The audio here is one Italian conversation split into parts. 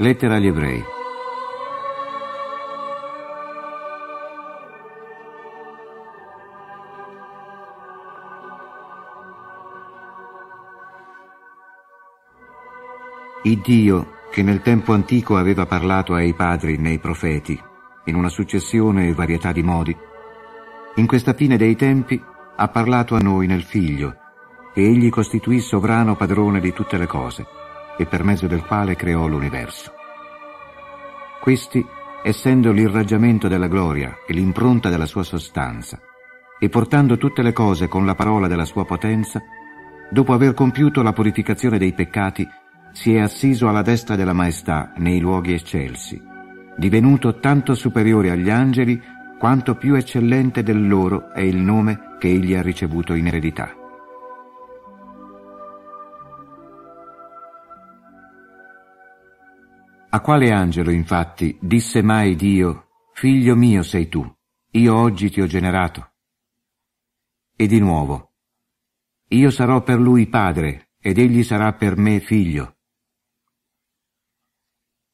Lettera agli ebrei. Il Dio che nel tempo antico aveva parlato ai padri nei profeti, in una successione e varietà di modi, in questa fine dei tempi ha parlato a noi nel Figlio, che egli costituì sovrano padrone di tutte le cose, e per mezzo del quale creò l'universo. Questi, essendo l'irraggiamento della gloria e l'impronta della sua sostanza, e portando tutte le cose con la parola della sua potenza, dopo aver compiuto la purificazione dei peccati, si è assiso alla destra della maestà nei luoghi eccelsi, divenuto tanto superiore agli angeli quanto più eccellente del loro è il nome che egli ha ricevuto in eredità. A quale angelo, infatti, disse mai Dio, Figlio mio sei tu, io oggi ti ho generato? E di nuovo, io sarò per lui padre, ed egli sarà per me figlio.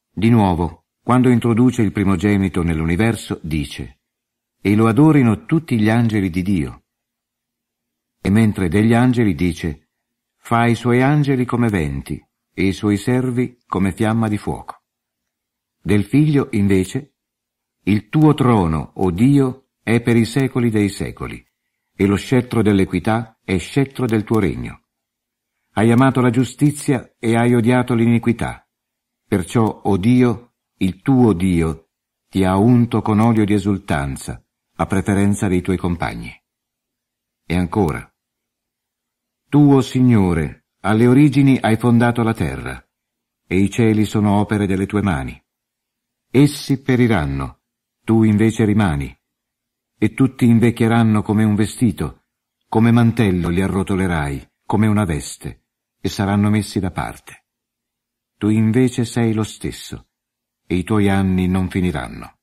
Di nuovo, quando introduce il primogenito nell'universo, dice, e lo adorino tutti gli angeli di Dio. E mentre degli angeli dice, fa i suoi angeli come venti, e i suoi servi come fiamma di fuoco. Del figlio, invece, il tuo trono, o oh Dio, è per i secoli dei secoli, e lo scettro dell'equità è scettro del tuo regno. Hai amato la giustizia e hai odiato l'iniquità. Perciò, o oh Dio, il tuo Dio, ti ha unto con olio di esultanza, a preferenza dei tuoi compagni. E ancora, tu, o oh Signore, alle origini hai fondato la terra, e i cieli sono opere delle tue mani. Essi periranno, tu invece rimani, e tutti invecchieranno come un vestito, come mantello li arrotolerai, come una veste, e saranno messi da parte. Tu invece sei lo stesso, e i tuoi anni non finiranno.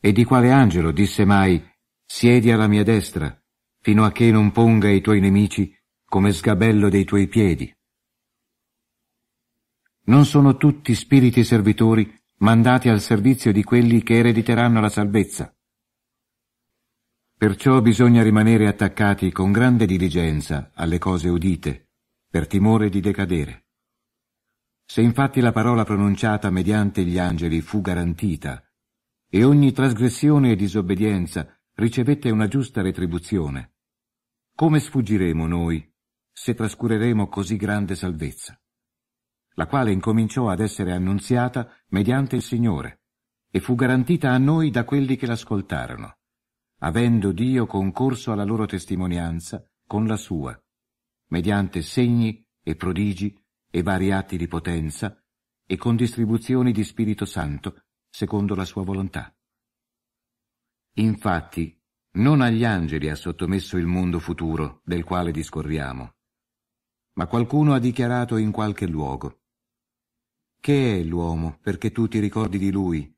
E di quale angelo disse mai, siedi alla mia destra, fino a che non ponga i tuoi nemici come sgabello dei tuoi piedi? Non sono tutti spiriti servitori mandati al servizio di quelli che erediteranno la salvezza. Perciò bisogna rimanere attaccati con grande diligenza alle cose udite, per timore di decadere. Se infatti la parola pronunciata mediante gli angeli fu garantita, e ogni trasgressione e disobbedienza ricevette una giusta retribuzione, come sfuggiremo noi se trascureremo così grande salvezza? La quale incominciò ad essere annunziata mediante il Signore e fu garantita a noi da quelli che l'ascoltarono, avendo Dio concorso alla loro testimonianza con la sua, mediante segni e prodigi e vari atti di potenza e con distribuzioni di Spirito Santo secondo la sua volontà. Infatti, non agli angeli ha sottomesso il mondo futuro del quale discorriamo, ma qualcuno ha dichiarato in qualche luogo, che è l'uomo perché tu ti ricordi di lui,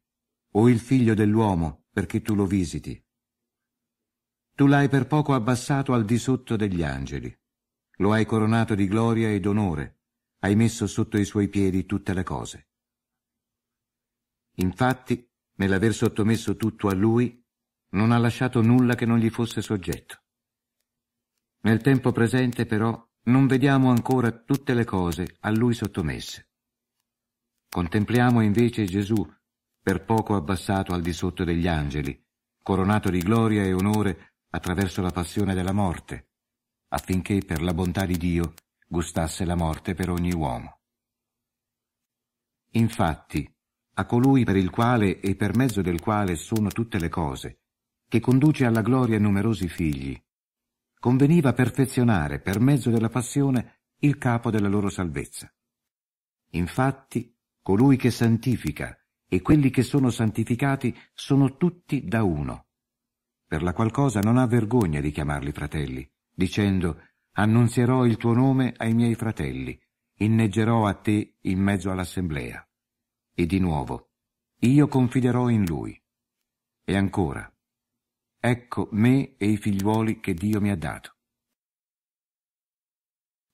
o il figlio dell'uomo perché tu lo visiti? Tu l'hai per poco abbassato al di sotto degli angeli, lo hai coronato di gloria ed onore, hai messo sotto i suoi piedi tutte le cose. Infatti, nell'aver sottomesso tutto a lui, non ha lasciato nulla che non gli fosse soggetto. Nel tempo presente, però, non vediamo ancora tutte le cose a lui sottomesse. Contempliamo invece Gesù, per poco abbassato al di sotto degli angeli, coronato di gloria e onore attraverso la passione della morte, affinché per la bontà di Dio gustasse la morte per ogni uomo. Infatti, a colui per il quale e per mezzo del quale sono tutte le cose, che conduce alla gloria numerosi figli, conveniva perfezionare per mezzo della passione il capo della loro salvezza. Infatti, colui che santifica e quelli che sono santificati sono tutti da uno. Per la qual cosa non ha vergogna di chiamarli fratelli, dicendo annunzierò il tuo nome ai miei fratelli, inneggerò a te in mezzo all'assemblea. E di nuovo, io confiderò in lui. E ancora, ecco me e i figliuoli che Dio mi ha dato.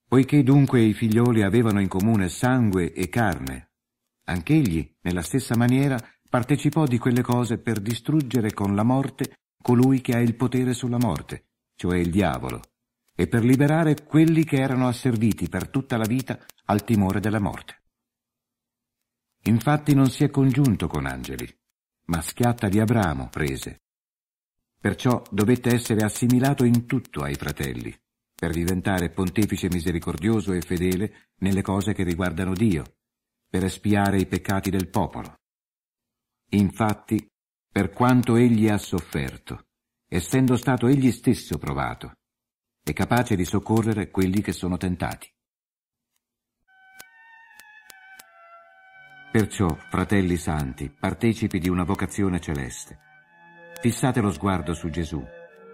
Poiché dunque i figlioli avevano in comune sangue e carne, anch'egli, nella stessa maniera, partecipò di quelle cose per distruggere con la morte colui che ha il potere sulla morte, cioè il diavolo, e per liberare quelli che erano asserviti per tutta la vita al timore della morte. Infatti non si è congiunto con angeli, ma schiatta di Abramo prese. Perciò dovette essere assimilato in tutto ai fratelli, per diventare pontefice misericordioso e fedele nelle cose che riguardano Dio, per espiare i peccati del popolo. Infatti, per quanto egli ha sofferto, essendo stato egli stesso provato, è capace di soccorrere quelli che sono tentati. Perciò, fratelli santi, partecipi di una vocazione celeste. Fissate lo sguardo su Gesù,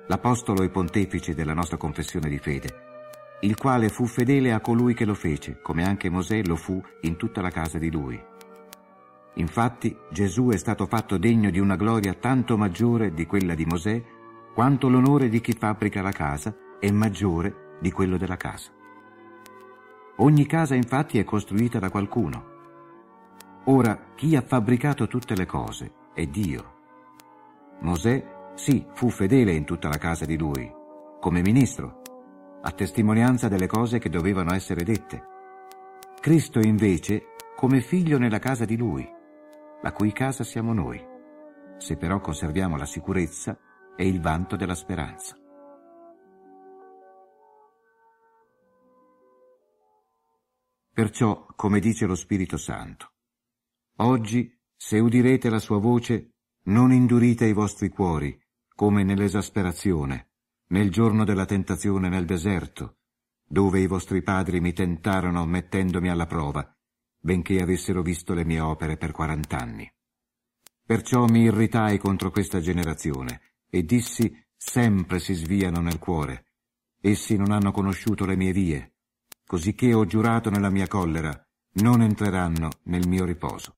l'apostolo e pontefice della nostra confessione di fede, il quale fu fedele a colui che lo fece, come anche Mosè lo fu in tutta la casa di lui. Infatti Gesù è stato fatto degno di una gloria tanto maggiore di quella di Mosè, quanto l'onore di chi fabbrica la casa è maggiore di quello della casa. Ogni casa infatti è costruita da qualcuno. Ora chi ha fabbricato tutte le cose è Dio. Mosè sì fu fedele in tutta la casa di lui, come ministro, a testimonianza delle cose che dovevano essere dette. Cristo invece come figlio nella casa di lui, la cui casa siamo noi, se però conserviamo la sicurezza e il vanto della speranza. Perciò, come dice lo Spirito Santo, oggi, se udirete la sua voce, non indurite i vostri cuori, come nell'esasperazione, nel giorno della tentazione nel deserto, dove i vostri padri mi tentarono mettendomi alla prova, benché avessero visto le mie opere per quarant'anni. Perciò mi irritai contro questa generazione e dissi sempre si sviano nel cuore. Essi non hanno conosciuto le mie vie, cosicché ho giurato nella mia collera, non entreranno nel mio riposo.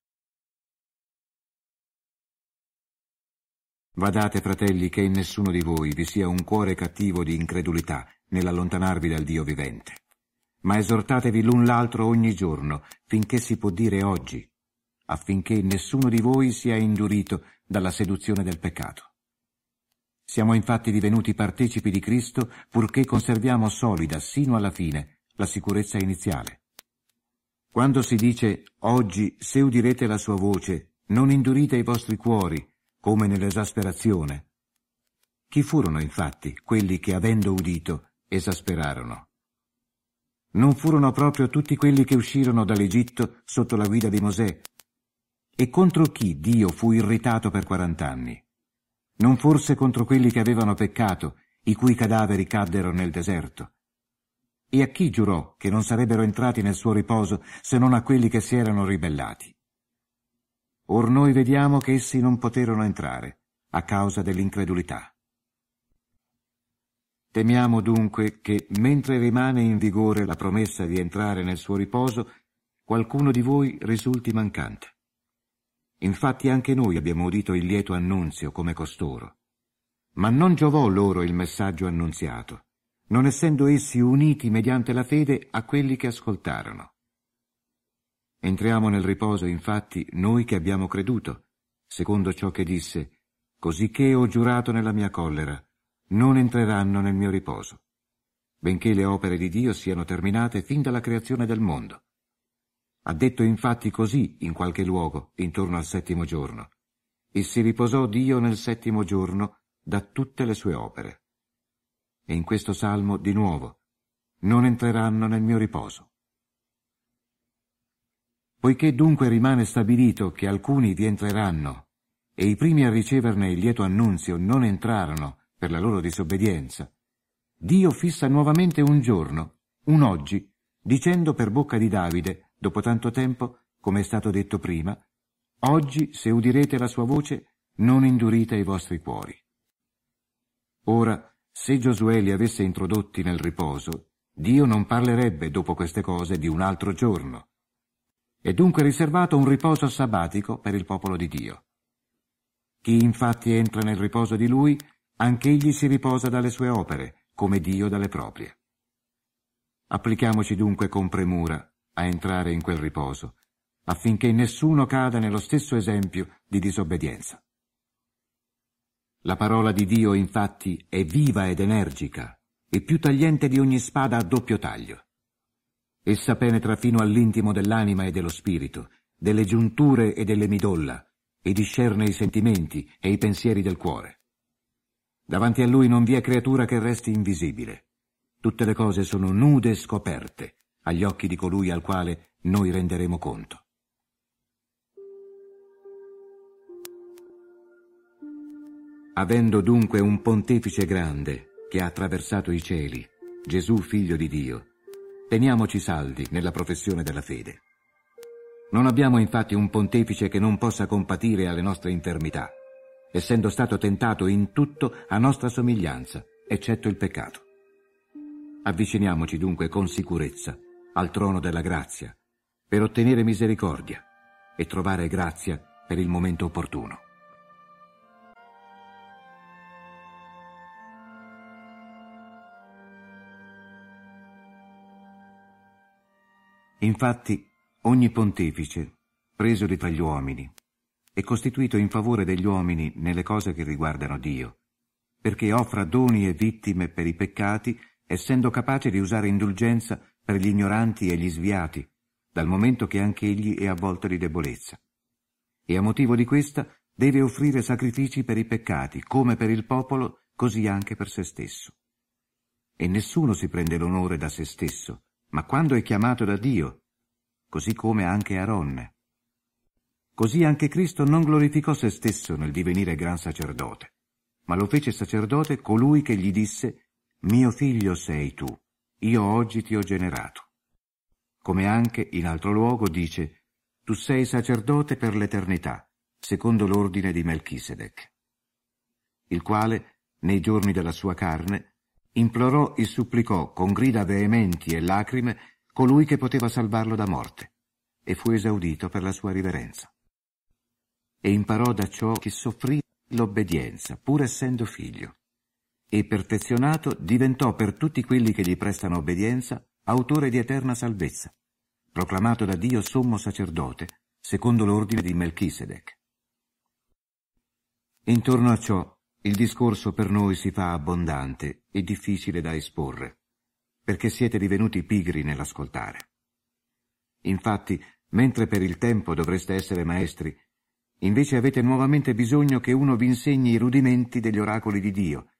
Vadate, fratelli, che in nessuno di voi vi sia un cuore cattivo di incredulità nell'allontanarvi dal Dio vivente. Ma esortatevi l'un l'altro ogni giorno, finché si può dire oggi, affinché nessuno di voi sia indurito dalla seduzione del peccato. Siamo infatti divenuti partecipi di Cristo purché conserviamo solida sino alla fine la sicurezza iniziale. Quando si dice oggi se udirete la sua voce, non indurite i vostri cuori, come nell'esasperazione. Chi furono infatti quelli che avendo udito esasperarono? Non furono proprio tutti quelli che uscirono dall'Egitto sotto la guida di Mosè? E contro chi Dio fu irritato per quarant'anni? Non forse contro quelli che avevano peccato, i cui cadaveri caddero nel deserto? E a chi giurò che non sarebbero entrati nel suo riposo se non a quelli che si erano ribellati? Or noi vediamo che essi non poterono entrare a causa dell'incredulità. Temiamo dunque che, mentre rimane in vigore la promessa di entrare nel suo riposo, qualcuno di voi risulti mancante. Infatti anche noi abbiamo udito il lieto annunzio come costoro. Ma non giovò loro il messaggio annunziato, non essendo essi uniti mediante la fede a quelli che ascoltarono. Entriamo nel riposo, infatti, noi che abbiamo creduto, secondo ciò che disse, cosicché ho giurato nella mia collera, non entreranno nel mio riposo, benché le opere di Dio siano terminate fin dalla creazione del mondo. Ha detto infatti così in qualche luogo, intorno al settimo giorno, e si riposò Dio nel settimo giorno da tutte le sue opere. E in questo salmo, di nuovo, non entreranno nel mio riposo. Poiché dunque rimane stabilito che alcuni vi entreranno, e i primi a riceverne il lieto annunzio non entrarono per la loro disobbedienza, Dio fissa nuovamente un giorno, un oggi, dicendo per bocca di Davide, dopo tanto tempo, come è stato detto prima, Oggi, se udirete la sua voce, non indurite i vostri cuori. Ora, se Giosuè li avesse introdotti nel riposo, Dio non parlerebbe dopo queste cose di un altro giorno. È dunque riservato un riposo sabbatico per il popolo di Dio. Chi infatti entra nel riposo di Lui, anch'egli si riposa dalle sue opere, come Dio dalle proprie. Applichiamoci dunque con premura a entrare in quel riposo, affinché nessuno cada nello stesso esempio di disobbedienza. La parola di Dio, infatti, è viva ed energica, e più tagliente di ogni spada a doppio taglio. Essa penetra fino all'intimo dell'anima e dello spirito, delle giunture e delle midolla, e discerne i sentimenti e i pensieri del cuore. Davanti a lui non vi è creatura che resti invisibile. Tutte le cose sono nude e scoperte agli occhi di colui al quale noi renderemo conto. Avendo dunque un pontefice grande che ha attraversato i cieli, Gesù figlio di Dio, teniamoci saldi nella professione della fede. Non abbiamo infatti un pontefice che non possa compatire alle nostre infermità, essendo stato tentato in tutto a nostra somiglianza, eccetto il peccato. Avviciniamoci dunque con sicurezza al trono della grazia, per ottenere misericordia e trovare grazia per il momento opportuno. Infatti, ogni pontefice, preso di tra gli uomini, è costituito in favore degli uomini nelle cose che riguardano Dio, perché offra doni e vittime per i peccati, essendo capace di usare indulgenza per gli ignoranti e gli sviati, dal momento che anche egli è avvolto di debolezza. E a motivo di questa deve offrire sacrifici per i peccati, come per il popolo, così anche per se stesso. E nessuno si prende l'onore da se stesso, ma quando è chiamato da Dio, così come anche Aronne. Così anche Cristo non glorificò se stesso nel divenire gran sacerdote, ma lo fece sacerdote colui che gli disse, Mio figlio sei tu, io oggi ti ho generato. Come anche in altro luogo dice, Tu sei sacerdote per l'eternità, secondo l'ordine di Melchisedec, il quale, nei giorni della sua carne, implorò e supplicò con grida veementi e lacrime colui che poteva salvarlo da morte, e fu esaudito per la sua riverenza. E imparò da ciò che soffrì l'obbedienza, pur essendo figlio, e perfezionato diventò per tutti quelli che gli prestano obbedienza autore di eterna salvezza, proclamato da Dio sommo sacerdote, secondo l'ordine di Melchisedec. Intorno a ciò il discorso per noi si fa abbondante e difficile da esporre, perché siete divenuti pigri nell'ascoltare. Infatti, mentre per il tempo dovreste essere maestri, invece avete nuovamente bisogno che uno vi insegni i rudimenti degli oracoli di Dio,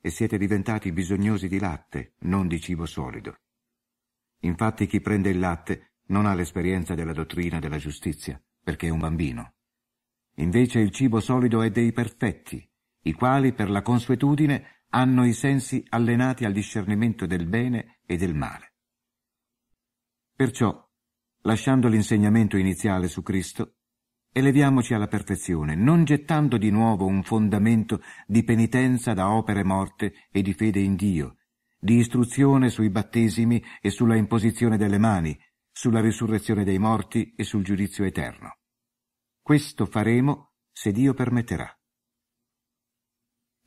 e siete diventati bisognosi di latte, non di cibo solido. Infatti chi prende il latte non ha l'esperienza della dottrina della giustizia, perché è un bambino. Invece il cibo solido è dei perfetti, i quali per la consuetudine hanno i sensi allenati al discernimento del bene e del male. Perciò, lasciando l'insegnamento iniziale su Cristo, eleviamoci alla perfezione, non gettando di nuovo un fondamento di penitenza da opere morte e di fede in Dio, di istruzione sui battesimi e sulla imposizione delle mani, sulla risurrezione dei morti e sul giudizio eterno. Questo faremo se Dio permetterà.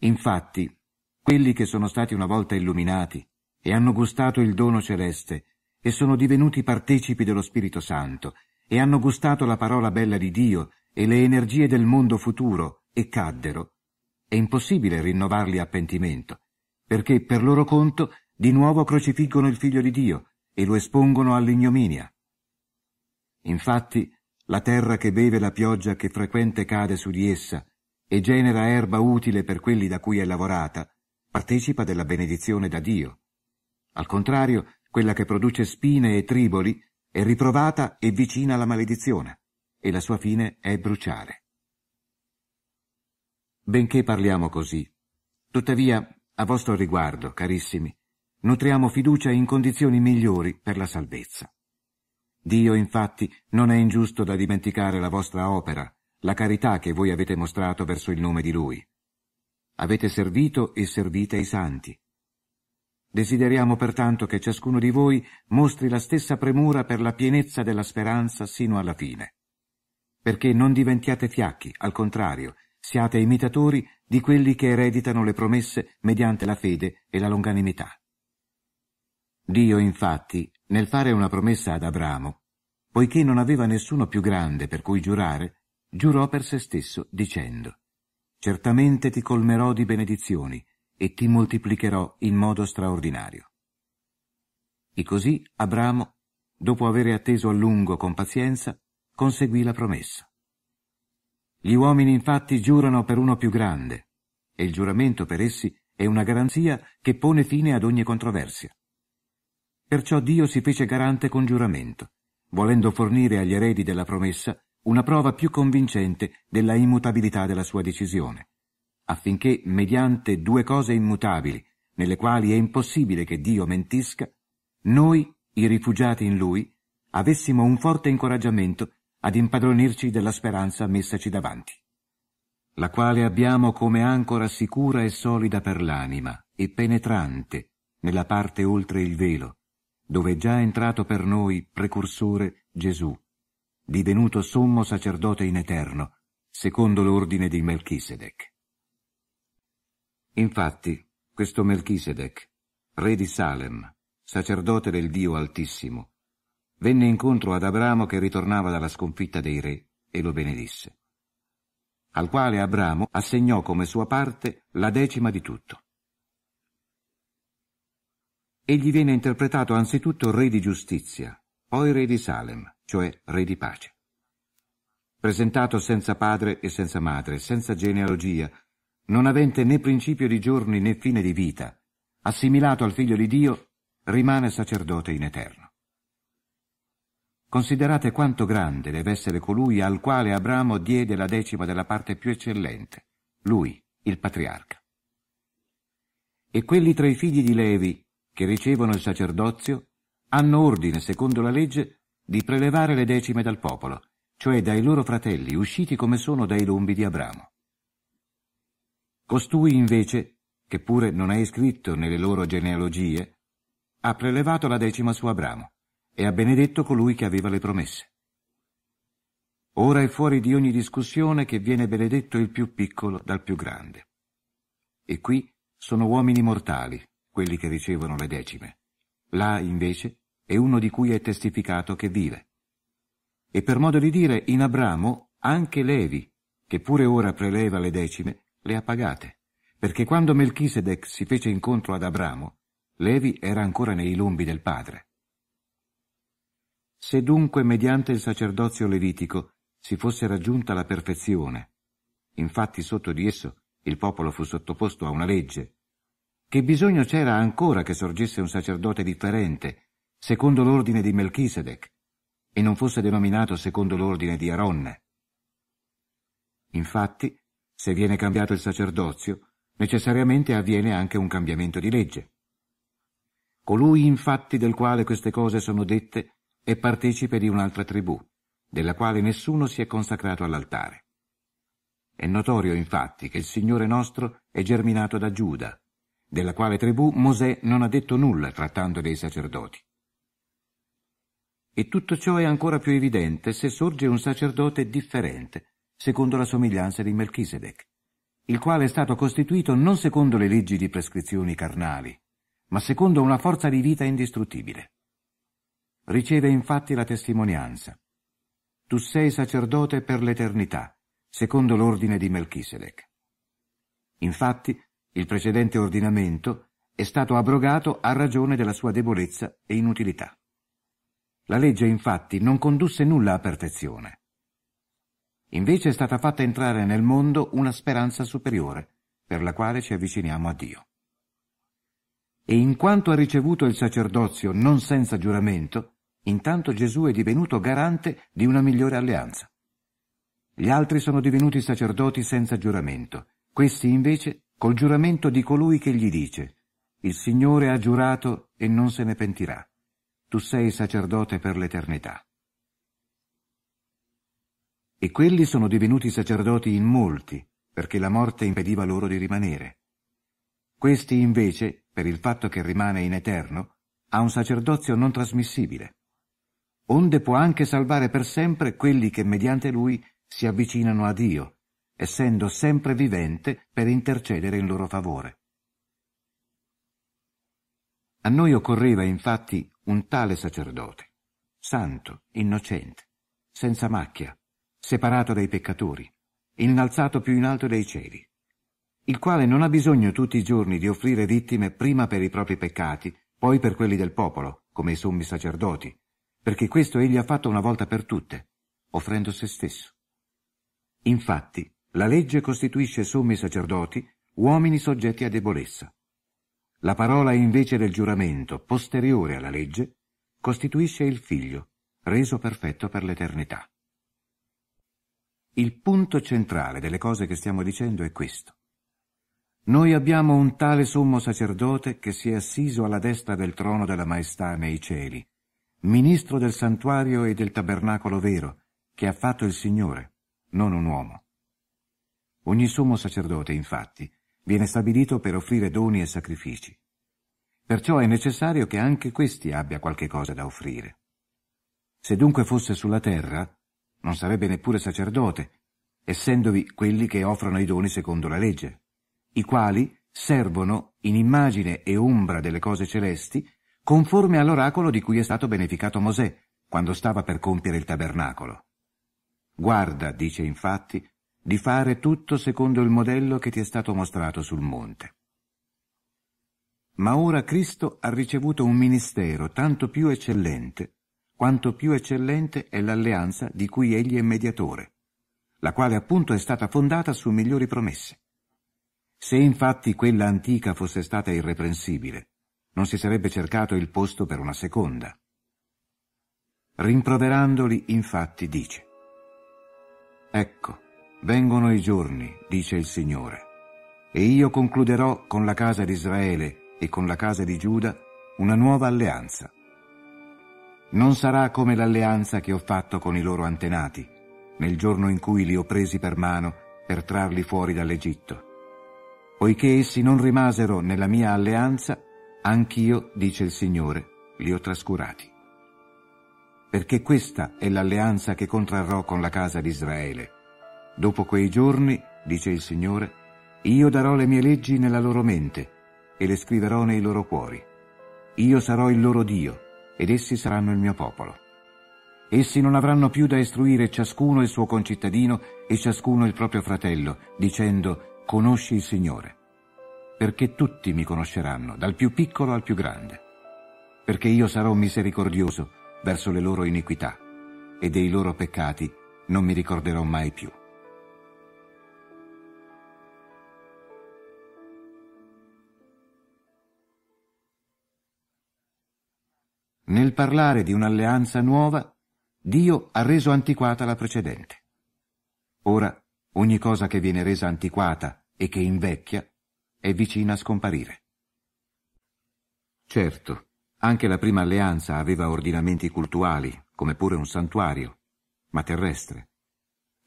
Infatti, quelli che sono stati una volta illuminati e hanno gustato il dono celeste e sono divenuti partecipi dello Spirito Santo e hanno gustato la parola bella di Dio e le energie del mondo futuro e caddero, è impossibile rinnovarli a pentimento, perché per loro conto di nuovo crocifiggono il Figlio di Dio e lo espongono all'ignominia. Infatti, la terra che beve la pioggia che frequente cade su di essa e genera erba utile per quelli da cui è lavorata, partecipa della benedizione da Dio. Al contrario, quella che produce spine e triboli è riprovata e vicina alla maledizione, e la sua fine è bruciare. Benché parliamo così, tuttavia, a vostro riguardo, carissimi, nutriamo fiducia in condizioni migliori per la salvezza. Dio, infatti, non è ingiusto da dimenticare la vostra opera, la carità che voi avete mostrato verso il nome di Lui. Avete servito e servite i santi. Desideriamo pertanto che ciascuno di voi mostri la stessa premura per la pienezza della speranza sino alla fine. Perché non diventiate fiacchi, al contrario, siate imitatori di quelli che ereditano le promesse mediante la fede e la longanimità. Dio, infatti, nel fare una promessa ad Abramo, poiché non aveva nessuno più grande per cui giurare, giurò per se stesso, dicendo, Certamente ti colmerò di benedizioni e ti moltiplicherò in modo straordinario. E così Abramo, dopo avere atteso a lungo con pazienza, conseguì la promessa. Gli uomini infatti giurano per uno più grande, e il giuramento per essi è una garanzia che pone fine ad ogni controversia. Perciò Dio si fece garante con giuramento, volendo fornire agli eredi della promessa una prova più convincente della immutabilità della sua decisione, affinché, mediante due cose immutabili, nelle quali è impossibile che Dio mentisca, noi, i rifugiati in Lui, avessimo un forte incoraggiamento ad impadronirci della speranza messaci davanti, la quale abbiamo come ancora sicura e solida per l'anima e penetrante nella parte oltre il velo, dove è già entrato per noi precursore Gesù, divenuto sommo sacerdote in eterno, secondo l'ordine di Melchisedec. Infatti, questo Melchisedec, re di Salem, sacerdote del Dio Altissimo, venne incontro ad Abramo che ritornava dalla sconfitta dei re e lo benedisse, al quale Abramo assegnò come sua parte la decima di tutto. Egli viene interpretato anzitutto re di giustizia, poi re di Salem, cioè re di pace. Presentato senza padre e senza madre, senza genealogia, non avente né principio di giorni né fine di vita, assimilato al figlio di Dio, rimane sacerdote in eterno. Considerate quanto grande deve essere colui al quale Abramo diede la decima della parte più eccellente, lui, il patriarca. E quelli tra i figli di Levi, che ricevono il sacerdozio, hanno ordine, secondo la legge, di prelevare le decime dal popolo, cioè dai loro fratelli, usciti come sono dai lombi di Abramo. Costui invece, che pure non è iscritto nelle loro genealogie, ha prelevato la decima su Abramo e ha benedetto colui che aveva le promesse. Ora è fuori di ogni discussione che viene benedetto il più piccolo dal più grande. E qui sono uomini mortali, quelli che ricevono le decime. Là, invece, è uno di cui è testificato che vive. E per modo di dire, in Abramo anche Levi, che pure ora preleva le decime, le ha pagate, perché quando Melchisedec si fece incontro ad Abramo, Levi era ancora nei lombi del padre. Se dunque mediante il sacerdozio levitico si fosse raggiunta la perfezione, infatti sotto di esso il popolo fu sottoposto a una legge, che bisogno c'era ancora che sorgesse un sacerdote differente, secondo l'ordine di Melchisedec, e non fosse denominato secondo l'ordine di Aronne. Infatti, se viene cambiato il sacerdozio, necessariamente avviene anche un cambiamento di legge. Colui infatti del quale queste cose sono dette è partecipe di un'altra tribù, della quale nessuno si è consacrato all'altare. È notorio infatti che il Signore nostro è germinato da Giuda, della quale tribù Mosè non ha detto nulla trattando dei sacerdoti. E tutto ciò è ancora più evidente se sorge un sacerdote differente, secondo la somiglianza di Melchisedec, il quale è stato costituito non secondo le leggi di prescrizioni carnali, ma secondo una forza di vita indistruttibile. Riceve infatti la testimonianza. Tu sei sacerdote per l'eternità, secondo l'ordine di Melchisedec. Infatti, il precedente ordinamento è stato abrogato a ragione della sua debolezza e inutilità. La legge infatti non condusse nulla a perfezione. Invece è stata fatta entrare nel mondo una speranza superiore, per la quale ci avviciniamo a Dio. E in quanto ha ricevuto il sacerdozio non senza giuramento, intanto Gesù è divenuto garante di una migliore alleanza. Gli altri sono divenuti sacerdoti senza giuramento, questi invece col giuramento di colui che gli dice, il Signore ha giurato e non se ne pentirà tu sei sacerdote per l'eternità. E quelli sono divenuti sacerdoti in molti, perché la morte impediva loro di rimanere. Questi invece, per il fatto che rimane in eterno, ha un sacerdozio non trasmissibile. Onde può anche salvare per sempre quelli che mediante lui si avvicinano a Dio, essendo sempre vivente per intercedere in loro favore. A noi occorreva infatti un tale sacerdote, santo, innocente, senza macchia, separato dai peccatori, innalzato più in alto dei cieli, il quale non ha bisogno tutti i giorni di offrire vittime prima per i propri peccati, poi per quelli del popolo, come i sommi sacerdoti, perché questo egli ha fatto una volta per tutte, offrendo se stesso. Infatti, la legge costituisce sommi sacerdoti, uomini soggetti a debolezza. La parola invece del giuramento, posteriore alla legge, costituisce il figlio, reso perfetto per l'eternità. Il punto centrale delle cose che stiamo dicendo è questo. Noi abbiamo un tale sommo sacerdote che si è assiso alla destra del trono della maestà nei cieli, ministro del santuario e del tabernacolo vero, che ha fatto il Signore, non un uomo. Ogni sommo sacerdote, infatti, viene stabilito per offrire doni e sacrifici. Perciò è necessario che anche questi abbia qualche cosa da offrire. Se dunque fosse sulla terra, non sarebbe neppure sacerdote, essendovi quelli che offrono i doni secondo la legge i quali servono, in immagine e ombra delle cose celesti, conforme all'oracolo di cui è stato beneficato Mosè, quando stava per compiere il tabernacolo. Guarda, dice infatti, di fare tutto secondo il modello che ti è stato mostrato sul monte. Ma ora Cristo ha ricevuto un ministero tanto più eccellente, quanto più eccellente è l'alleanza di cui egli è mediatore, la quale appunto è stata fondata su migliori promesse. Se infatti quella antica fosse stata irreprensibile, non si sarebbe cercato il posto per una seconda. Rimproverandoli, infatti, dice, Ecco, vengono i giorni, dice il Signore, e io concluderò con la casa di Israele e con la casa di Giuda una nuova alleanza. Non sarà come l'alleanza che ho fatto con i loro antenati, nel giorno in cui li ho presi per mano per trarli fuori dall'Egitto Poiché essi non rimasero nella mia alleanza, anch'io, dice il Signore, li ho trascurati. Perché questa è l'alleanza che contrarrò con la casa di Israele. Dopo quei giorni, dice il Signore, io darò le mie leggi nella loro mente e le scriverò nei loro cuori. Io sarò il loro Dio ed essi saranno il mio popolo. Essi non avranno più da istruire ciascuno il suo concittadino e ciascuno il proprio fratello, dicendo conosci il Signore, perché tutti mi conosceranno, dal più piccolo al più grande, perché io sarò misericordioso verso le loro iniquità e dei loro peccati non mi ricorderò mai più. Nel parlare di un'alleanza nuova, Dio ha reso antiquata la precedente. Ora ogni cosa che viene resa antiquata e che invecchia è vicina a scomparire. Certo, anche la prima alleanza aveva ordinamenti cultuali, come pure un santuario, ma terrestre.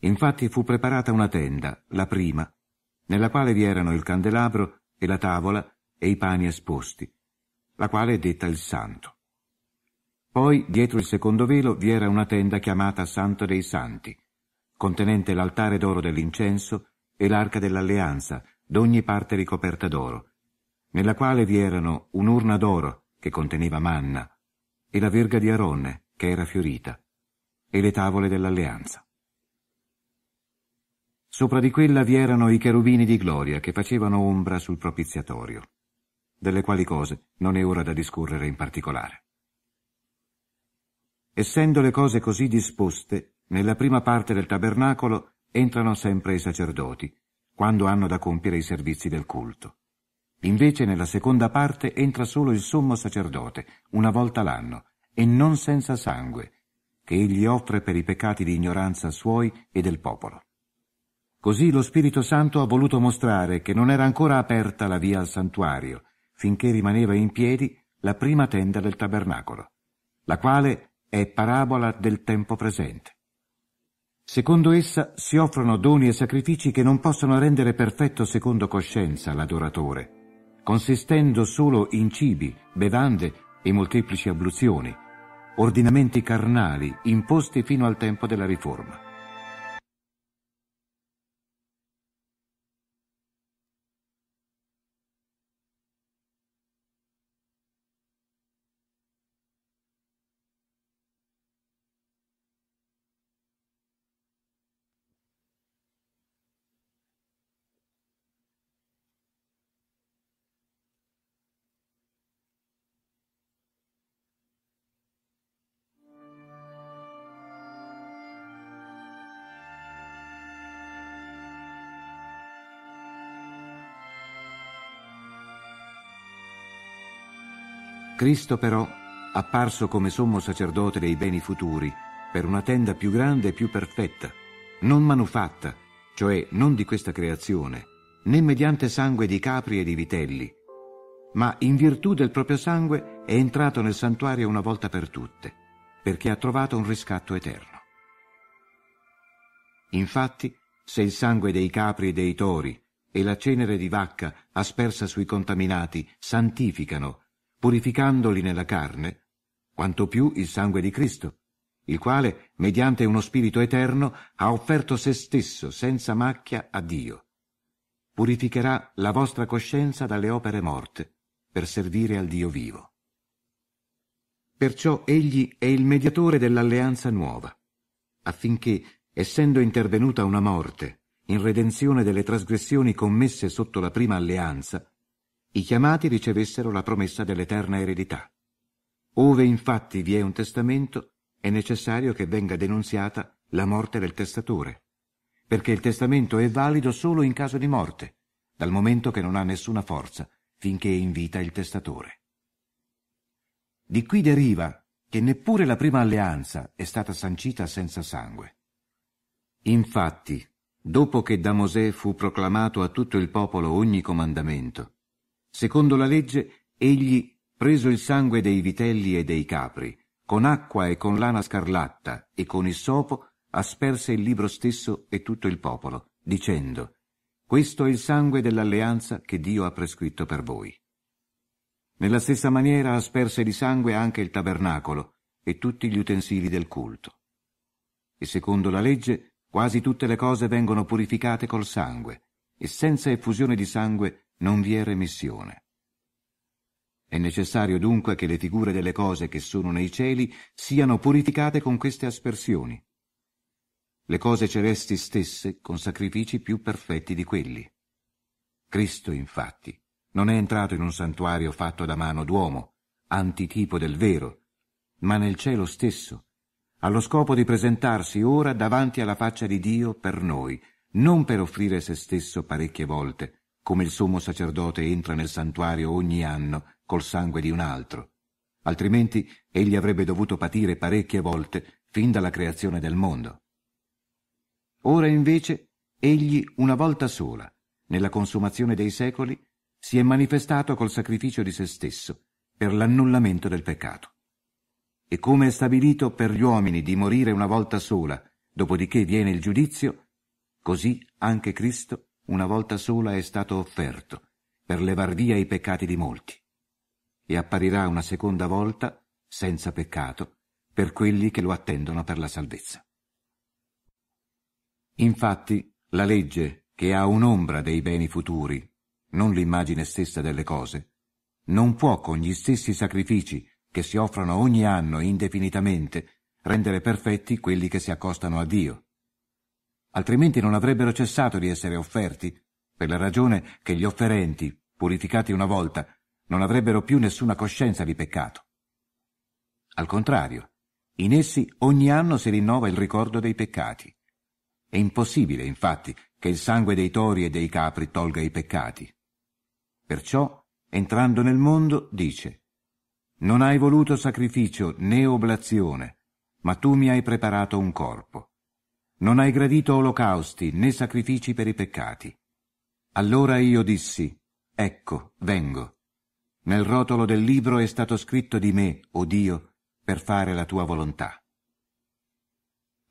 Infatti fu preparata una tenda, la prima, nella quale vi erano il candelabro e la tavola e i pani esposti, la quale è detta il santo. Poi, dietro il secondo velo, vi era una tenda chiamata Santo dei Santi, contenente l'altare d'oro dell'incenso e l'arca dell'alleanza, d'ogni parte ricoperta d'oro, nella quale vi erano un'urna d'oro che conteneva manna, e la verga di Aronne, che era fiorita, e le tavole dell'alleanza. Sopra di quella vi erano i cherubini di gloria che facevano ombra sul propiziatorio, delle quali cose non è ora da discorrere in particolare. Essendo le cose così disposte, nella prima parte del tabernacolo entrano sempre i sacerdoti, quando hanno da compiere i servizi del culto. Invece nella seconda parte entra solo il sommo sacerdote, una volta l'anno, e non senza sangue, che egli offre per i peccati di ignoranza suoi e del popolo. Così lo Spirito Santo ha voluto mostrare che non era ancora aperta la via al santuario, finché rimaneva in piedi la prima tenda del tabernacolo, la quale è parabola del tempo presente. Secondo essa si offrono doni e sacrifici che non possono rendere perfetto secondo coscienza l'adoratore, consistendo solo in cibi, bevande e molteplici abluzioni, ordinamenti carnali imposti fino al tempo della riforma. Cristo però, apparso come sommo sacerdote dei beni futuri, per una tenda più grande e più perfetta, non manufatta, cioè non di questa creazione, né mediante sangue di capri e di vitelli, ma in virtù del proprio sangue è entrato nel santuario una volta per tutte, perché ha trovato un riscatto eterno. Infatti, se il sangue dei capri e dei tori e la cenere di vacca aspersa sui contaminati santificano, purificandoli nella carne, quanto più il sangue di Cristo, il quale, mediante uno spirito eterno, ha offerto se stesso senza macchia a Dio. Purificherà la vostra coscienza dalle opere morte, per servire al Dio vivo. Perciò egli è il mediatore dell'alleanza nuova, affinché, essendo intervenuta una morte, in redenzione delle trasgressioni commesse sotto la prima alleanza, i chiamati ricevessero la promessa dell'eterna eredità. Ove infatti vi è un testamento, è necessario che venga denunziata la morte del testatore, perché il testamento è valido solo in caso di morte, dal momento che non ha nessuna forza finché è in vita il testatore. Di qui deriva che neppure la prima alleanza è stata sancita senza sangue. Infatti, dopo che da Mosè fu proclamato a tutto il popolo ogni comandamento, secondo la legge egli, preso il sangue dei vitelli e dei capri, con acqua e con lana scarlatta e con il sopo, asperse il libro stesso e tutto il popolo, dicendo questo è il sangue dell'alleanza che Dio ha prescritto per voi. Nella stessa maniera asperse di sangue anche il tabernacolo e tutti gli utensili del culto. E secondo la legge, quasi tutte le cose vengono purificate col sangue, e senza effusione di sangue non vi è remissione. È necessario dunque che le figure delle cose che sono nei cieli siano purificate con queste aspersioni, le cose celesti stesse con sacrifici più perfetti di quelli. Cristo, infatti, non è entrato in un santuario fatto da mano d'uomo, antitipo del vero, ma nel cielo stesso, allo scopo di presentarsi ora davanti alla faccia di Dio per noi, non per offrire se stesso parecchie volte, come il sommo sacerdote entra nel santuario ogni anno col sangue di un altro, altrimenti egli avrebbe dovuto patire parecchie volte fin dalla creazione del mondo. Ora invece egli una volta sola, nella consumazione dei secoli, si è manifestato col sacrificio di se stesso per l'annullamento del peccato. E come è stabilito per gli uomini di morire una volta sola, dopodiché viene il giudizio, così anche Cristo una volta sola è stato offerto per levar via i peccati di molti, e apparirà una seconda volta, senza peccato, per quelli che lo attendono per la salvezza. Infatti, la legge, che ha un'ombra dei beni futuri, non l'immagine stessa delle cose, non può con gli stessi sacrifici che si offrono ogni anno indefinitamente rendere perfetti quelli che si accostano a Dio. Altrimenti non avrebbero cessato di essere offerti, per la ragione che gli offerenti, purificati una volta, non avrebbero più nessuna coscienza di peccato. Al contrario, in essi ogni anno si rinnova il ricordo dei peccati. È impossibile, infatti, che il sangue dei tori e dei capri tolga i peccati. Perciò, entrando nel mondo, dice, Non hai voluto sacrificio né oblazione, ma tu mi hai preparato un corpo. Non hai gradito olocausti né sacrifici per i peccati. Allora io dissi, Ecco, vengo. Nel rotolo del libro è stato scritto di me, o oh Dio, per fare la tua volontà.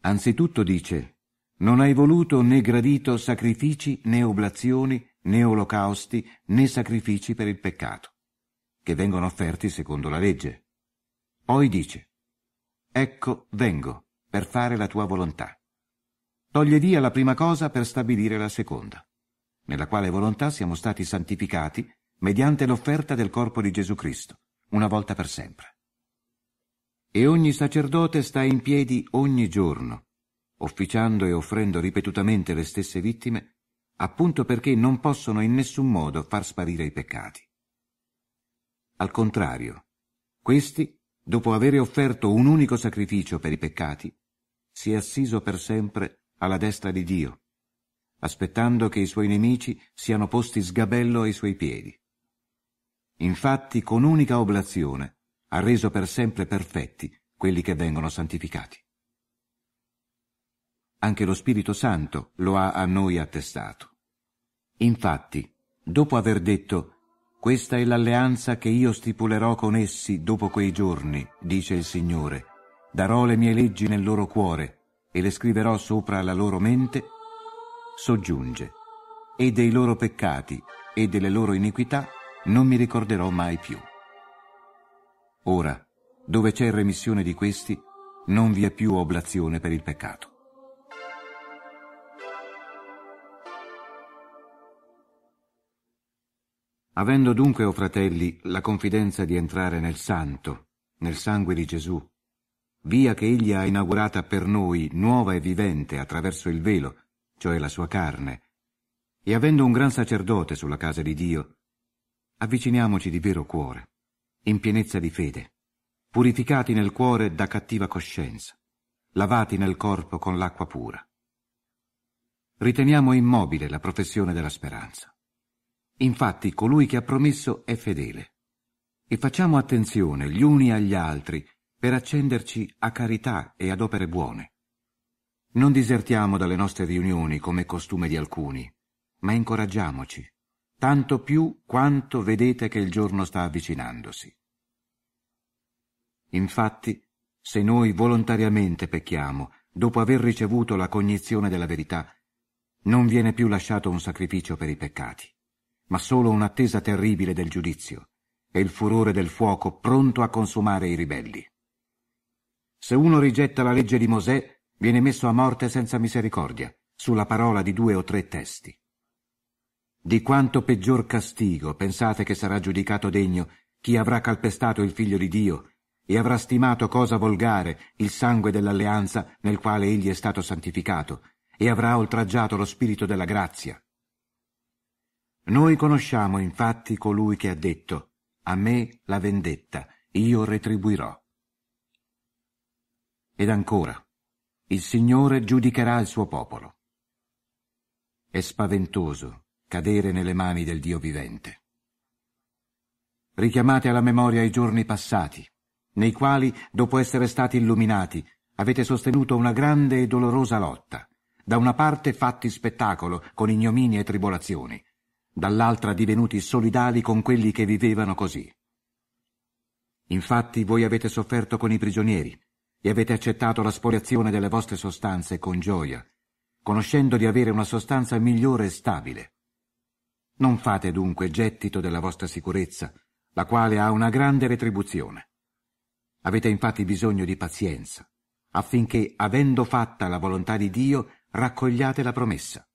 Anzitutto dice, non hai voluto né gradito sacrifici né oblazioni né olocausti né sacrifici per il peccato, che vengono offerti secondo la legge. Poi dice, Ecco vengo per fare la tua volontà. Toglie via la prima cosa per stabilire la seconda, nella quale volontà siamo stati santificati mediante l'offerta del corpo di Gesù Cristo, una volta per sempre. E ogni sacerdote sta in piedi ogni giorno, officiando e offrendo ripetutamente le stesse vittime, appunto perché non possono in nessun modo far sparire i peccati. Al contrario, questi, dopo avere offerto un unico sacrificio per i peccati, si è assiso per sempre alla destra di Dio, aspettando che i suoi nemici siano posti sgabello ai suoi piedi. Infatti, con unica oblazione, ha reso per sempre perfetti quelli che vengono santificati. Anche lo Spirito Santo lo ha a noi attestato. Infatti, dopo aver detto questa è l'alleanza che io stipulerò con essi dopo quei giorni, dice il Signore. Darò le mie leggi nel loro cuore e le scriverò sopra la loro mente. Soggiunge. E dei loro peccati e delle loro iniquità non mi ricorderò mai più. Ora, dove c'è remissione di questi, non vi è più oblazione per il peccato. Avendo dunque, o fratelli, la confidenza di entrare nel santo, nel sangue di Gesù, via che egli ha inaugurata per noi nuova e vivente attraverso il velo, cioè la sua carne, e avendo un gran sacerdote sulla casa di Dio, avviciniamoci di vero cuore, in pienezza di fede, purificati nel cuore da cattiva coscienza, lavati nel corpo con l'acqua pura. Riteniamo immobile la professione della speranza. Infatti colui che ha promesso è fedele. E facciamo attenzione gli uni agli altri per accenderci a carità e ad opere buone. Non disertiamo dalle nostre riunioni come costume di alcuni, ma incoraggiamoci, tanto più quanto vedete che il giorno sta avvicinandosi. Infatti, se noi volontariamente pecchiamo, dopo aver ricevuto la cognizione della verità, non viene più lasciato un sacrificio per i peccati ma solo un'attesa terribile del giudizio e il furore del fuoco pronto a consumare i ribelli. Se uno rigetta la legge di Mosè, viene messo a morte senza misericordia, sulla parola di due o tre testi. Di quanto peggior castigo pensate che sarà giudicato degno chi avrà calpestato il figlio di Dio e avrà stimato cosa volgare il sangue dell'alleanza nel quale egli è stato santificato e avrà oltraggiato lo spirito della grazia noi conosciamo infatti colui che ha detto, a me la vendetta, io retribuirò. Ed ancora, il Signore giudicherà il suo popolo. È spaventoso cadere nelle mani del Dio vivente. Richiamate alla memoria i giorni passati, nei quali, dopo essere stati illuminati, avete sostenuto una grande e dolorosa lotta, da una parte fatti spettacolo con ignomini e tribolazioni, dall'altra divenuti solidali con quelli che vivevano così. Infatti voi avete sofferto con i prigionieri e avete accettato la spoliazione delle vostre sostanze con gioia, conoscendo di avere una sostanza migliore e stabile. Non fate dunque gettito della vostra sicurezza, la quale ha una grande retribuzione. Avete infatti bisogno di pazienza, affinché, avendo fatta la volontà di Dio, raccogliate la promessa.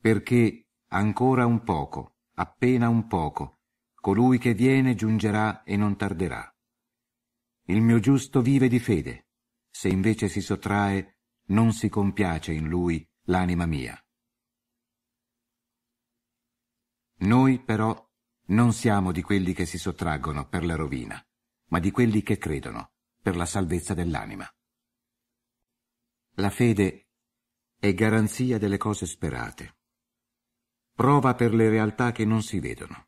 Perché Ancora un poco, appena un poco, colui che viene giungerà e non tarderà. Il mio giusto vive di fede, se invece si sottrae, non si compiace in lui l'anima mia. Noi però non siamo di quelli che si sottraggono per la rovina, ma di quelli che credono per la salvezza dell'anima. La fede è garanzia delle cose sperate prova per le realtà che non si vedono.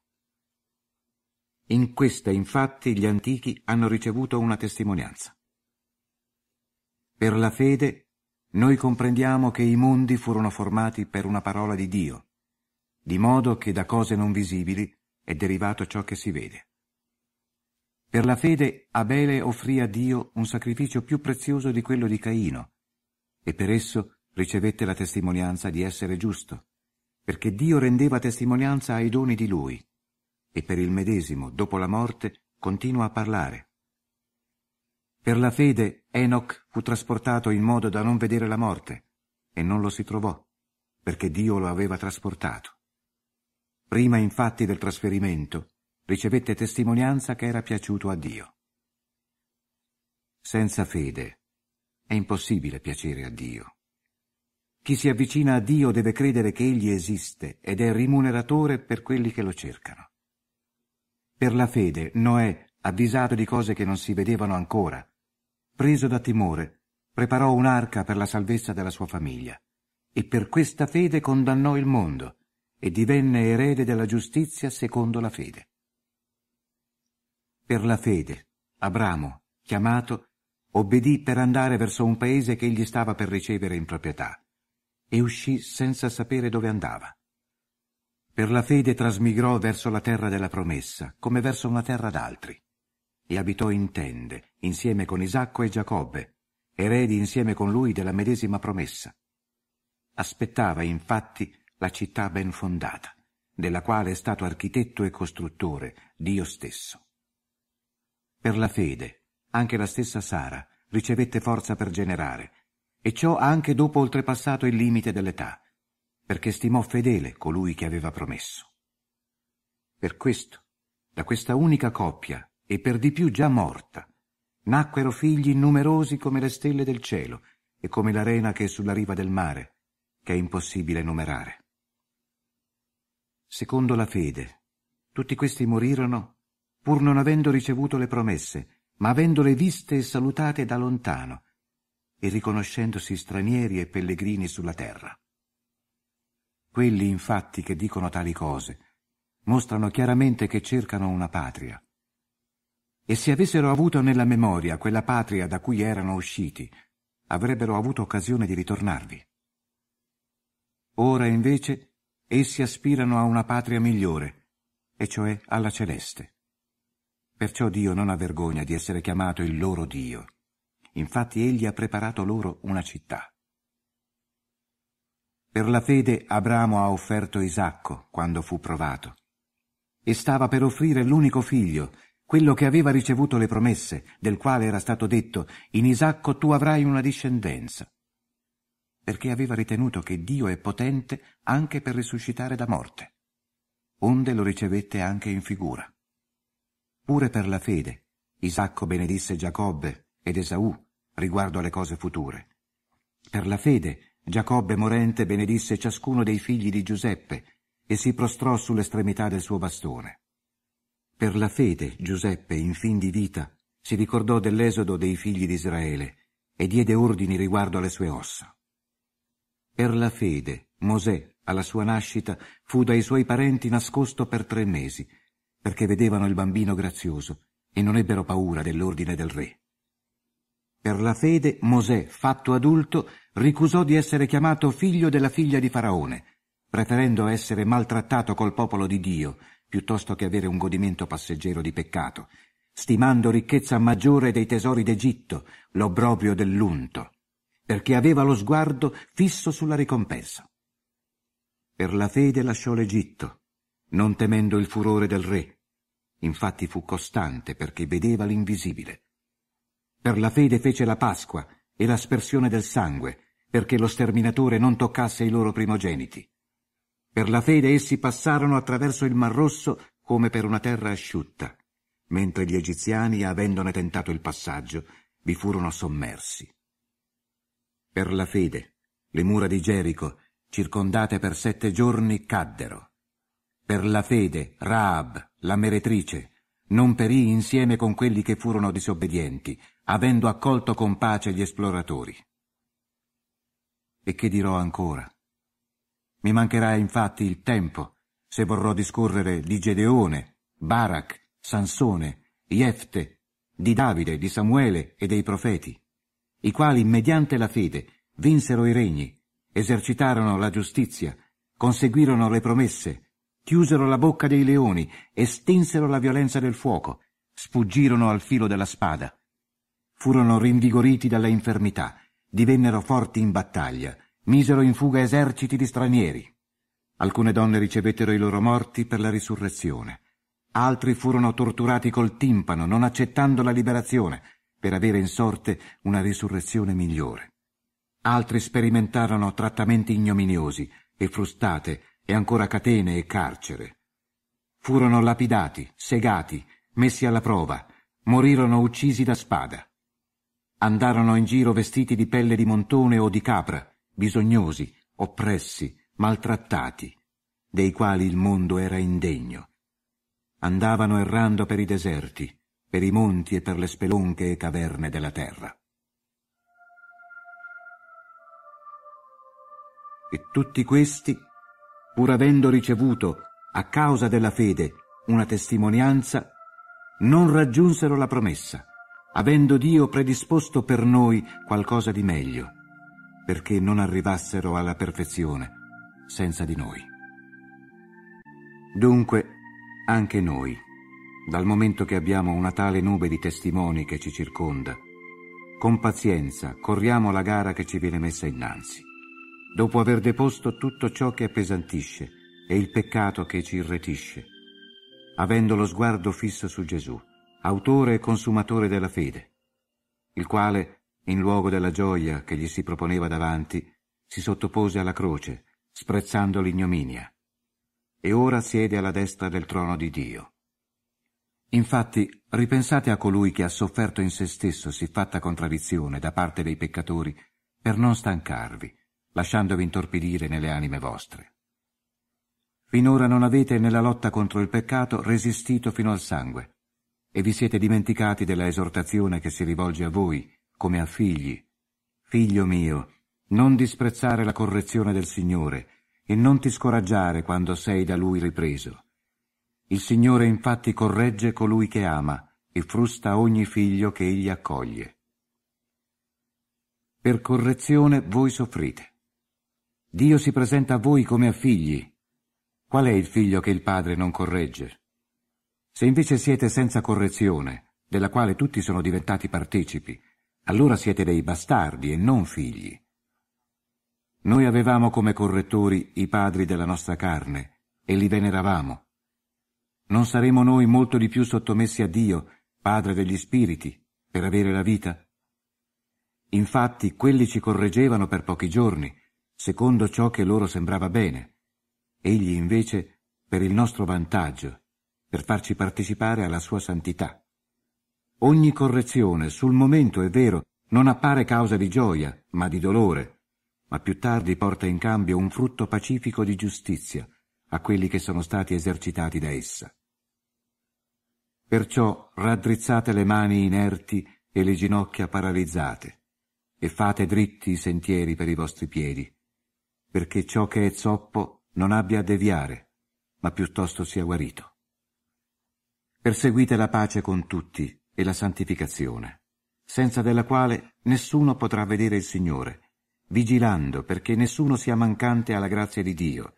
In questa, infatti, gli antichi hanno ricevuto una testimonianza. Per la fede noi comprendiamo che i mondi furono formati per una parola di Dio, di modo che da cose non visibili è derivato ciò che si vede. Per la fede Abele offrì a Dio un sacrificio più prezioso di quello di Caino, e per esso ricevette la testimonianza di essere giusto perché Dio rendeva testimonianza ai doni di lui, e per il medesimo, dopo la morte, continua a parlare. Per la fede Enoch fu trasportato in modo da non vedere la morte, e non lo si trovò, perché Dio lo aveva trasportato. Prima infatti del trasferimento ricevette testimonianza che era piaciuto a Dio. Senza fede è impossibile piacere a Dio. Chi si avvicina a Dio deve credere che Egli esiste ed è rimuneratore per quelli che lo cercano. Per la fede Noè, avvisato di cose che non si vedevano ancora, preso da timore, preparò un'arca per la salvezza della sua famiglia e per questa fede condannò il mondo e divenne erede della giustizia secondo la fede. Per la fede, Abramo, chiamato, obbedì per andare verso un paese che egli stava per ricevere in proprietà, e uscì senza sapere dove andava. Per la fede trasmigrò verso la terra della promessa, come verso una terra d'altri, e abitò in tende, insieme con Isacco e Giacobbe, eredi insieme con lui della medesima promessa. Aspettava infatti la città ben fondata, della quale è stato architetto e costruttore Dio stesso. Per la fede, anche la stessa Sara ricevette forza per generare, e ciò anche dopo oltrepassato il limite dell'età, perché stimò fedele colui che aveva promesso. Per questo, da questa unica coppia, e per di più già morta, nacquero figli numerosi come le stelle del cielo e come l'arena che è sulla riva del mare, che è impossibile numerare. Secondo la fede, tutti questi morirono pur non avendo ricevuto le promesse, ma avendole viste e salutate da lontano, e riconoscendosi stranieri e pellegrini sulla terra. Quelli infatti che dicono tali cose mostrano chiaramente che cercano una patria. E se avessero avuto nella memoria quella patria da cui erano usciti, avrebbero avuto occasione di ritornarvi. Ora invece essi aspirano a una patria migliore, e cioè alla celeste. Perciò Dio non ha vergogna di essere chiamato il loro Dio. Infatti egli ha preparato loro una città. Per la fede Abramo ha offerto Isacco quando fu provato. E stava per offrire l'unico figlio, quello che aveva ricevuto le promesse, del quale era stato detto, in Isacco tu avrai una discendenza. Perché aveva ritenuto che Dio è potente anche per risuscitare da morte. Onde lo ricevette anche in figura. Pure per la fede, Isacco benedisse Giacobbe ed Esaù riguardo alle cose future. Per la fede, Giacobbe morente benedisse ciascuno dei figli di Giuseppe e si prostrò sull'estremità del suo bastone. Per la fede Giuseppe, in fin di vita, si ricordò dell'esodo dei figli di Israele e diede ordini riguardo alle sue ossa. Per la fede Mosè, alla sua nascita, fu dai suoi parenti nascosto per tre mesi, perché vedevano il bambino grazioso e non ebbero paura dell'ordine del re. Per la fede Mosè, fatto adulto, ricusò di essere chiamato figlio della figlia di Faraone, preferendo essere maltrattato col popolo di Dio, piuttosto che avere un godimento passeggero di peccato, stimando ricchezza maggiore dei tesori d'Egitto, l'obbrobrio dell'unto, perché aveva lo sguardo fisso sulla ricompensa. Per la fede lasciò l'Egitto, non temendo il furore del re. Infatti fu costante perché vedeva l'invisibile. Per la fede fece la Pasqua e l'aspersione del sangue, perché lo sterminatore non toccasse i loro primogeniti. Per la fede essi passarono attraverso il Mar Rosso come per una terra asciutta, mentre gli egiziani, avendone tentato il passaggio, vi furono sommersi. Per la fede, le mura di Gerico, circondate per sette giorni, caddero. Per la fede, Raab, la meretrice, non perì insieme con quelli che furono disobbedienti, avendo accolto con pace gli esploratori. E che dirò ancora? Mi mancherà infatti il tempo se vorrò discorrere di Gedeone, Barak, Sansone, Jefte, di Davide, di Samuele e dei profeti, i quali mediante la fede vinsero i regni, esercitarono la giustizia, conseguirono le promesse, chiusero la bocca dei leoni, estinsero la violenza del fuoco, sfuggirono al filo della spada, furono rinvigoriti dalla infermità, divennero forti in battaglia, misero in fuga eserciti di stranieri. Alcune donne ricevettero i loro morti per la risurrezione. Altri furono torturati col timpano, non accettando la liberazione, per avere in sorte una risurrezione migliore. Altri sperimentarono trattamenti ignominiosi e frustate e ancora catene e carcere. Furono lapidati, segati, messi alla prova, morirono uccisi da spada. Andarono in giro vestiti di pelle di montone o di capra, bisognosi, oppressi, maltrattati, dei quali il mondo era indegno. Andavano errando per i deserti, per i monti e per le spelonche e caverne della terra. E tutti questi, pur avendo ricevuto, a causa della fede, una testimonianza, non raggiunsero la promessa, avendo Dio predisposto per noi qualcosa di meglio, perché non arrivassero alla perfezione senza di noi. Dunque, anche noi, dal momento che abbiamo una tale nube di testimoni che ci circonda, con pazienza corriamo la gara che ci viene messa innanzi, dopo aver deposto tutto ciò che appesantisce e il peccato che ci irretisce, avendo lo sguardo fisso su Gesù, autore e consumatore della fede, il quale, in luogo della gioia che gli si proponeva davanti, si sottopose alla croce, sprezzando l'ignominia, e ora siede alla destra del trono di Dio. Infatti, ripensate a colui che ha sofferto in se stesso siffatta contraddizione da parte dei peccatori per non stancarvi, lasciandovi intorpidire nelle anime vostre. Finora non avete nella lotta contro il peccato resistito fino al sangue, e vi siete dimenticati della esortazione che si rivolge a voi, come a figli. Figlio mio, non disprezzare la correzione del Signore, e non ti scoraggiare quando sei da Lui ripreso il Signore infatti corregge colui che ama e frusta ogni figlio che egli accoglie. Per correzione voi soffrite. Dio si presenta a voi come a figli. Qual è il figlio che il padre non corregge? Se invece siete senza correzione, della quale tutti sono diventati partecipi, allora siete dei bastardi e non figli. Noi avevamo come correttori i padri della nostra carne e li veneravamo non saremo noi molto di più sottomessi a Dio, Padre degli Spiriti, per avere la vita? Infatti quelli ci correggevano per pochi giorni, secondo ciò che loro sembrava bene, egli invece per il nostro vantaggio, per farci partecipare alla sua santità. Ogni correzione sul momento, è vero, non appare causa di gioia, ma di dolore, ma più tardi porta in cambio un frutto pacifico di giustizia a quelli che sono stati esercitati da essa. Perciò raddrizzate le mani inerti e le ginocchia paralizzate, e fate dritti i sentieri per i vostri piedi, perché ciò che è zoppo non abbia a deviare, ma piuttosto sia guarito. Perseguite la pace con tutti e la santificazione, senza della quale nessuno potrà vedere il Signore, vigilando perché nessuno sia mancante alla grazia di Dio,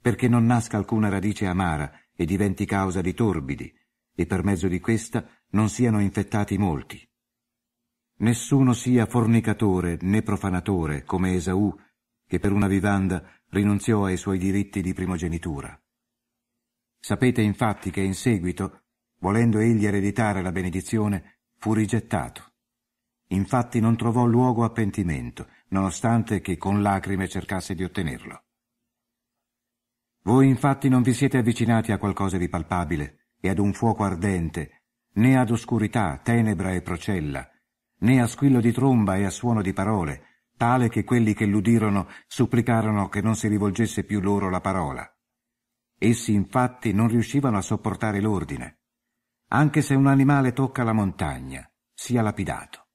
perché non nasca alcuna radice amara e diventi causa di torbidi, e per mezzo di questa non siano infettati molti. Nessuno sia fornicatore né profanatore come Esaù, che per una vivanda rinunziò ai suoi diritti di primogenitura. Sapete infatti che in seguito, volendo egli ereditare la benedizione, fu rigettato. Infatti non trovò luogo a pentimento, nonostante che con lacrime cercasse di ottenerlo. Voi infatti non vi siete avvicinati a qualcosa di palpabile, e ad un fuoco ardente, né ad oscurità, tenebra e procella, né a squillo di tromba e a suono di parole, tale che quelli che l'udirono supplicarono che non si rivolgesse più loro la parola. Essi infatti non riuscivano a sopportare l'ordine. Anche se un animale tocca la montagna, sia lapidato.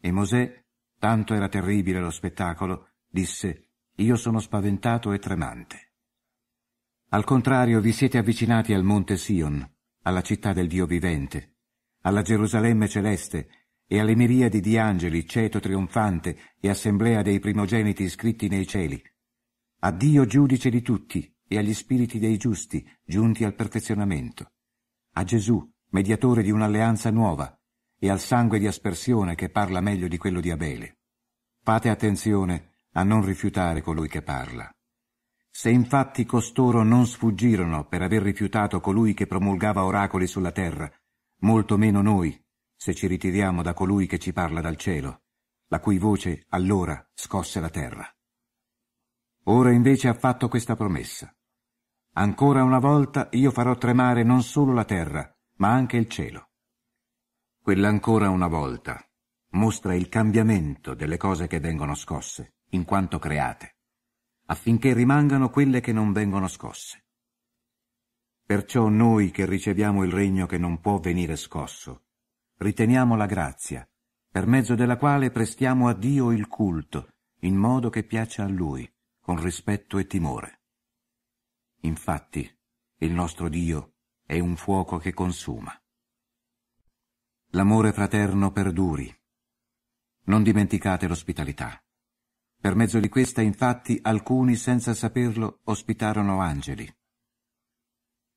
E Mosè, tanto era terribile lo spettacolo, disse, Io sono spaventato e tremante. Al contrario, vi siete avvicinati al monte Sion, alla città del Dio vivente, alla Gerusalemme celeste e alle miriadi di angeli, ceto trionfante e assemblea dei primogeniti iscritti nei cieli, a Dio giudice di tutti e agli spiriti dei giusti giunti al perfezionamento, a Gesù, mediatore di un'alleanza nuova, e al sangue di aspersione che parla meglio di quello di Abele. Fate attenzione a non rifiutare colui che parla. Se infatti costoro non sfuggirono per aver rifiutato colui che promulgava oracoli sulla terra, molto meno noi, se ci ritiriamo da colui che ci parla dal cielo, la cui voce allora scosse la terra. Ora invece ha fatto questa promessa. Ancora una volta io farò tremare non solo la terra, ma anche il cielo. Quell'ancora una volta mostra il cambiamento delle cose che vengono scosse, in quanto create affinché rimangano quelle che non vengono scosse. Perciò noi che riceviamo il regno che non può venire scosso, riteniamo la grazia, per mezzo della quale prestiamo a Dio il culto, in modo che piaccia a Lui, con rispetto e timore. Infatti, il nostro Dio è un fuoco che consuma. L'amore fraterno perduri. Non dimenticate l'ospitalità. Per mezzo di questa, infatti, alcuni, senza saperlo, ospitarono angeli.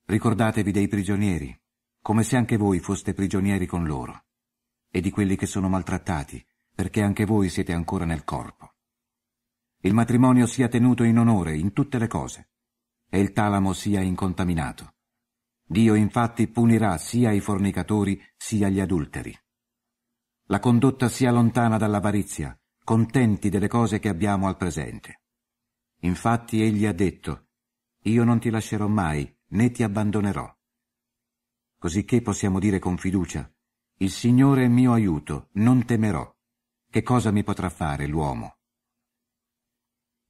Ricordatevi dei prigionieri, come se anche voi foste prigionieri con loro, e di quelli che sono maltrattati, perché anche voi siete ancora nel corpo. Il matrimonio sia tenuto in onore in tutte le cose, e il talamo sia incontaminato. Dio infatti punirà sia i fornicatori sia gli adulteri. La condotta sia lontana dall'avarizia, contenti delle cose che abbiamo al presente. Infatti egli ha detto, io non ti lascerò mai, né ti abbandonerò. Cosicché possiamo dire con fiducia, il Signore è mio aiuto, non temerò. Che cosa mi potrà fare l'uomo?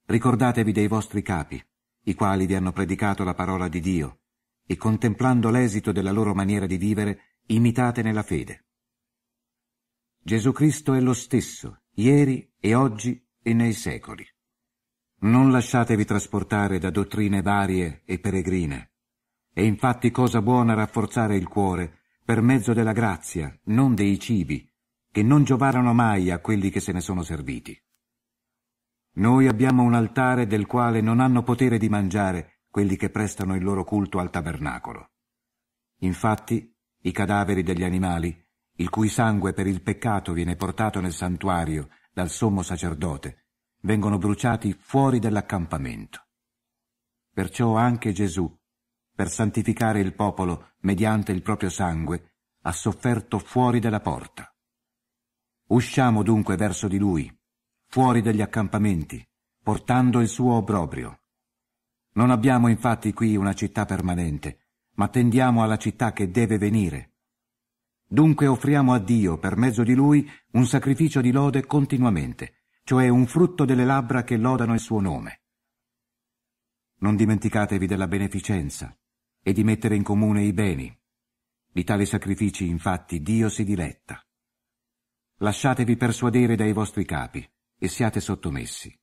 Ricordatevi dei vostri capi, i quali vi hanno predicato la parola di Dio, e contemplando l'esito della loro maniera di vivere, imitate nella fede. Gesù Cristo è lo stesso, ieri e oggi e nei secoli. Non lasciatevi trasportare da dottrine varie e peregrine, è infatti cosa buona rafforzare il cuore per mezzo della grazia, non dei cibi, che non giovarono mai a quelli che se ne sono serviti. Noi abbiamo un altare del quale non hanno potere di mangiare quelli che prestano il loro culto al tabernacolo. Infatti, i cadaveri degli animali, il cui sangue per il peccato viene portato nel santuario dal sommo sacerdote, vengono bruciati fuori dell'accampamento. Perciò anche Gesù, per santificare il popolo mediante il proprio sangue, ha sofferto fuori della porta. Usciamo dunque verso di lui, fuori degli accampamenti, portando il suo obbrobrio. Non abbiamo infatti qui una città permanente, ma tendiamo alla città che deve venire. Dunque offriamo a Dio, per mezzo di lui, un sacrificio di lode continuamente, cioè un frutto delle labbra che lodano il suo nome. Non dimenticatevi della beneficenza, e di mettere in comune i beni. Di tali sacrifici, infatti, Dio si diletta. Lasciatevi persuadere dai vostri capi e siate sottomessi.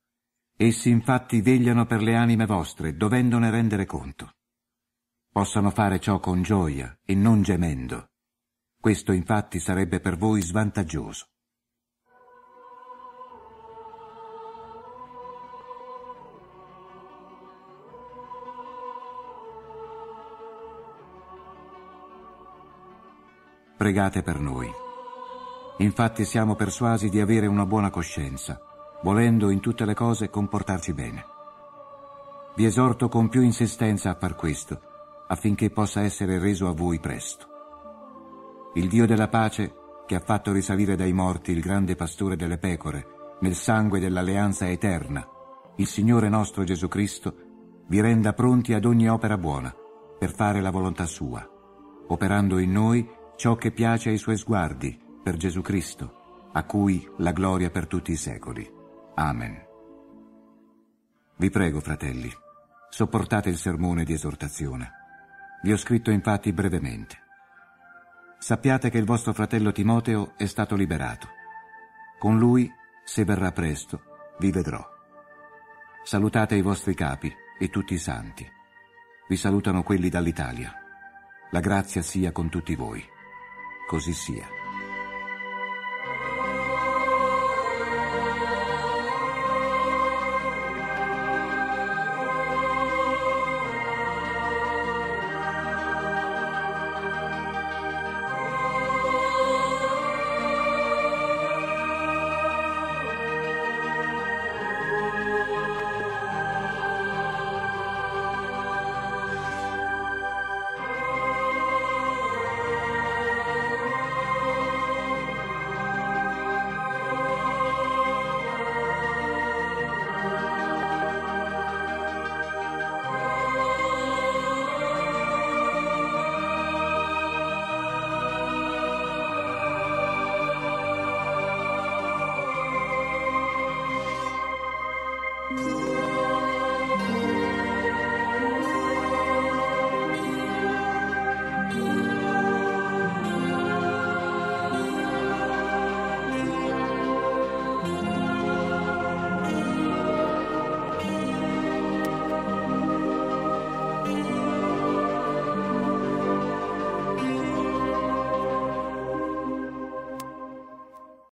Essi infatti vegliano per le anime vostre, dovendone rendere conto. Possano fare ciò con gioia e non gemendo. Questo infatti sarebbe per voi svantaggioso. pregate per noi. Infatti siamo persuasi di avere una buona coscienza, volendo in tutte le cose comportarci bene. Vi esorto con più insistenza a far questo, affinché possa essere reso a voi presto. Il Dio della pace, che ha fatto risalire dai morti il grande pastore delle pecore, nel sangue dell'alleanza eterna, il Signore nostro Gesù Cristo, vi renda pronti ad ogni opera buona, per fare la volontà sua, operando in noi ciò che piace ai suoi sguardi, per Gesù Cristo, a cui la gloria per tutti i secoli. Amen. Vi prego, fratelli, sopportate il sermone di esortazione. Vi ho scritto infatti brevemente. Sappiate che il vostro fratello Timoteo è stato liberato. Con lui, se verrà presto, vi vedrò. Salutate i vostri capi e tutti i santi. Vi salutano quelli dall'Italia. La grazia sia con tutti voi. Così sia.